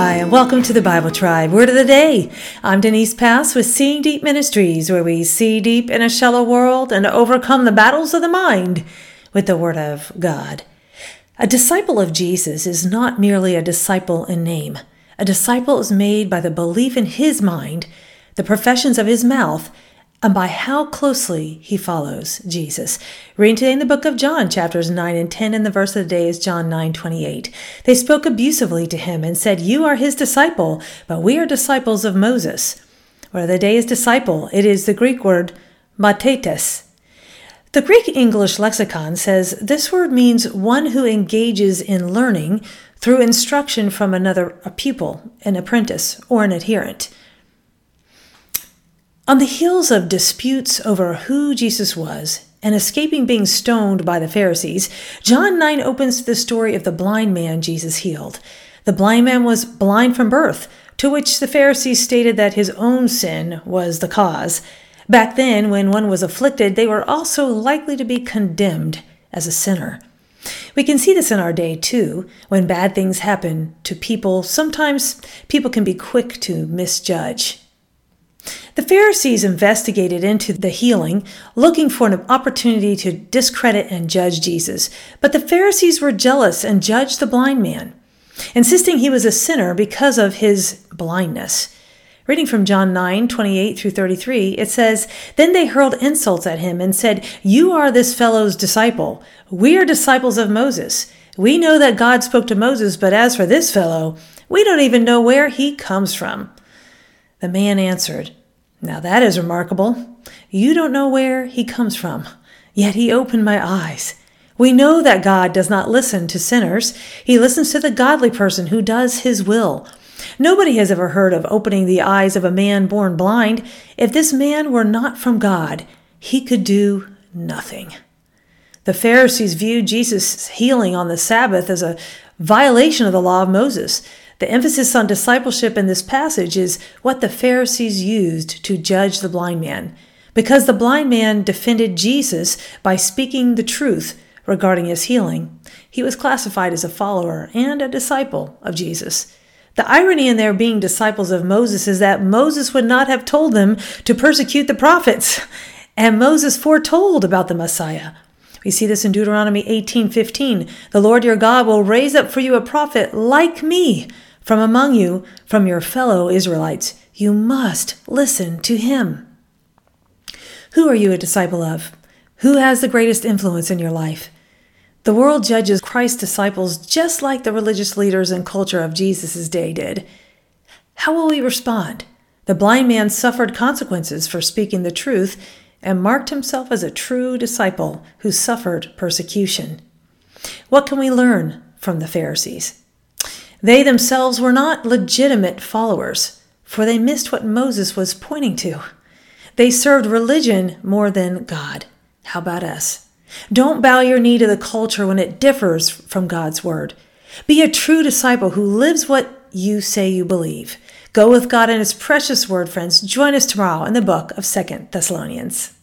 Hi, and welcome to the Bible Tribe Word of the Day. I'm Denise Pass with Seeing Deep Ministries, where we see deep in a shallow world and overcome the battles of the mind with the Word of God. A disciple of Jesus is not merely a disciple in name. A disciple is made by the belief in his mind, the professions of his mouth, and by how closely he follows Jesus. Reading today in the book of John, chapters 9 and 10, and the verse of the day is John 9 28. They spoke abusively to him and said, You are his disciple, but we are disciples of Moses. Where the day is disciple, it is the Greek word mathetes. The Greek English lexicon says this word means one who engages in learning through instruction from another a pupil, an apprentice, or an adherent. On the heels of disputes over who Jesus was and escaping being stoned by the Pharisees, John 9 opens the story of the blind man Jesus healed. The blind man was blind from birth, to which the Pharisees stated that his own sin was the cause. Back then, when one was afflicted, they were also likely to be condemned as a sinner. We can see this in our day too. When bad things happen to people, sometimes people can be quick to misjudge. The Pharisees investigated into the healing, looking for an opportunity to discredit and judge Jesus. But the Pharisees were jealous and judged the blind man, insisting he was a sinner because of his blindness. Reading from John 9, 28 through 33, it says, Then they hurled insults at him and said, You are this fellow's disciple. We are disciples of Moses. We know that God spoke to Moses, but as for this fellow, we don't even know where he comes from. The man answered, Now that is remarkable. You don't know where he comes from, yet he opened my eyes. We know that God does not listen to sinners. He listens to the godly person who does his will. Nobody has ever heard of opening the eyes of a man born blind. If this man were not from God, he could do nothing. The Pharisees viewed Jesus' healing on the Sabbath as a violation of the law of Moses. The emphasis on discipleship in this passage is what the Pharisees used to judge the blind man. Because the blind man defended Jesus by speaking the truth regarding his healing, he was classified as a follower and a disciple of Jesus. The irony in their being disciples of Moses is that Moses would not have told them to persecute the prophets, and Moses foretold about the Messiah. We see this in Deuteronomy 18:15. The Lord your God will raise up for you a prophet like me from among you, from your fellow Israelites. You must listen to him. Who are you a disciple of? Who has the greatest influence in your life? The world judges Christ's disciples just like the religious leaders and culture of Jesus' day did. How will we respond? The blind man suffered consequences for speaking the truth and marked himself as a true disciple who suffered persecution. What can we learn from the Pharisees? They themselves were not legitimate followers, for they missed what Moses was pointing to. They served religion more than God. How about us? Don't bow your knee to the culture when it differs from God's word. Be a true disciple who lives what you say you believe. Go with God and His precious word, friends. Join us tomorrow in the book of Second Thessalonians.